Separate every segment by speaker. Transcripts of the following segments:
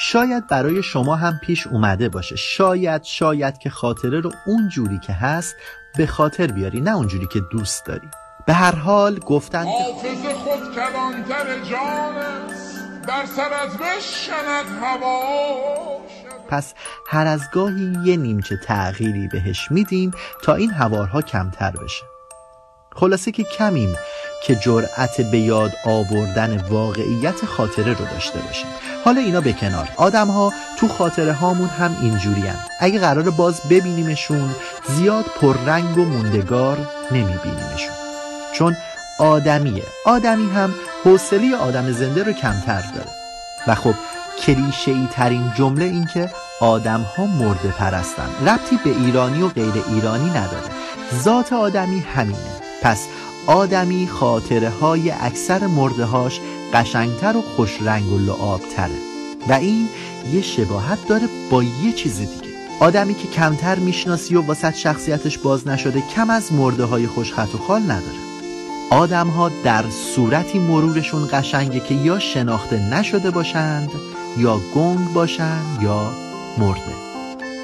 Speaker 1: شاید برای شما هم پیش اومده باشه. شاید شاید که خاطره رو اون جوری که هست به خاطر بیاری نه اونجوری که دوست داری. به هر حال گفتن
Speaker 2: حافظ خود کلانتر جان در سرت بشکند هوا.
Speaker 1: پس هر از گاهی یه نیمچه تغییری بهش میدیم تا این هوارها کمتر بشه. خلاصه که کمیم. که جرأت به یاد آوردن واقعیت خاطره رو داشته باشیم. حالا اینا به کنار. آدم ها تو خاطره هامون هم اینجوری هم. اگه قرار باز ببینیمشون زیاد پررنگ و موندگار نمیبینیمشون. چون آدمیه. آدمی هم حوصله آدم زنده رو کمتر داره. و خب کلیشه ای ترین جمله این که آدم ها مرده پرستن. ربطی به ایرانی و غیر ایرانی نداره. ذات آدمی همینه. پس آدمی خاطره های اکثر مرده هاش قشنگتر و خوش رنگ و لعاب تره و این یه شباهت داره با یه چیز دیگه. آدمی که کمتر می‌شناسی و واسط شخصیتش باز نشده کم از مرده های خوشخط و خال نداره. آدم ها در صورتی مرورشون قشنگه که یا شناخته نشده باشند یا گنگ باشند یا مرده.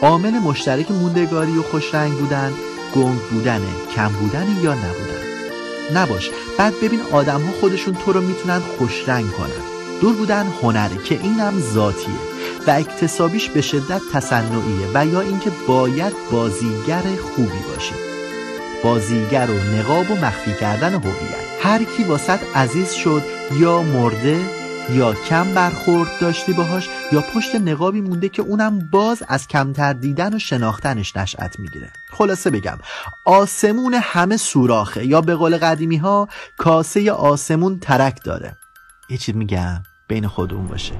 Speaker 1: عامل مشترک موندگاری و خوشرنگ بودن گنگ بودنه کم بودن یا نبودن نباش. بعد ببین آدم ها خودشون تو رو می‌تونن خوشرنگ کنن. دور بودن هنره که اینم ذاتیه. و اکتسابیش به شدت تصنعیه و یا اینکه باید بازیگر خوبی باشی. بازیگر و نقاب و مخفی کردن هویت. هر کی واسط عزیز شد یا مرده یا کم برخورد داشتی باهاش یا پشت نقابی مونده که اونم باز از کمتر دیدن و شناختنش نشأت می‌گیره. خلاصه بگم آسمون همه سوراخه. یا به قول قدیمی ها کاسه آسمون ترک داره. یه چیز میگم بین خودمون باشه.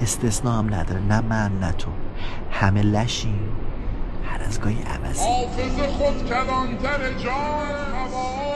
Speaker 1: استثنا هم نداره نه من نه تو. همه لشیم هر از گاهی عوضی.
Speaker 2: خود کلانتر جان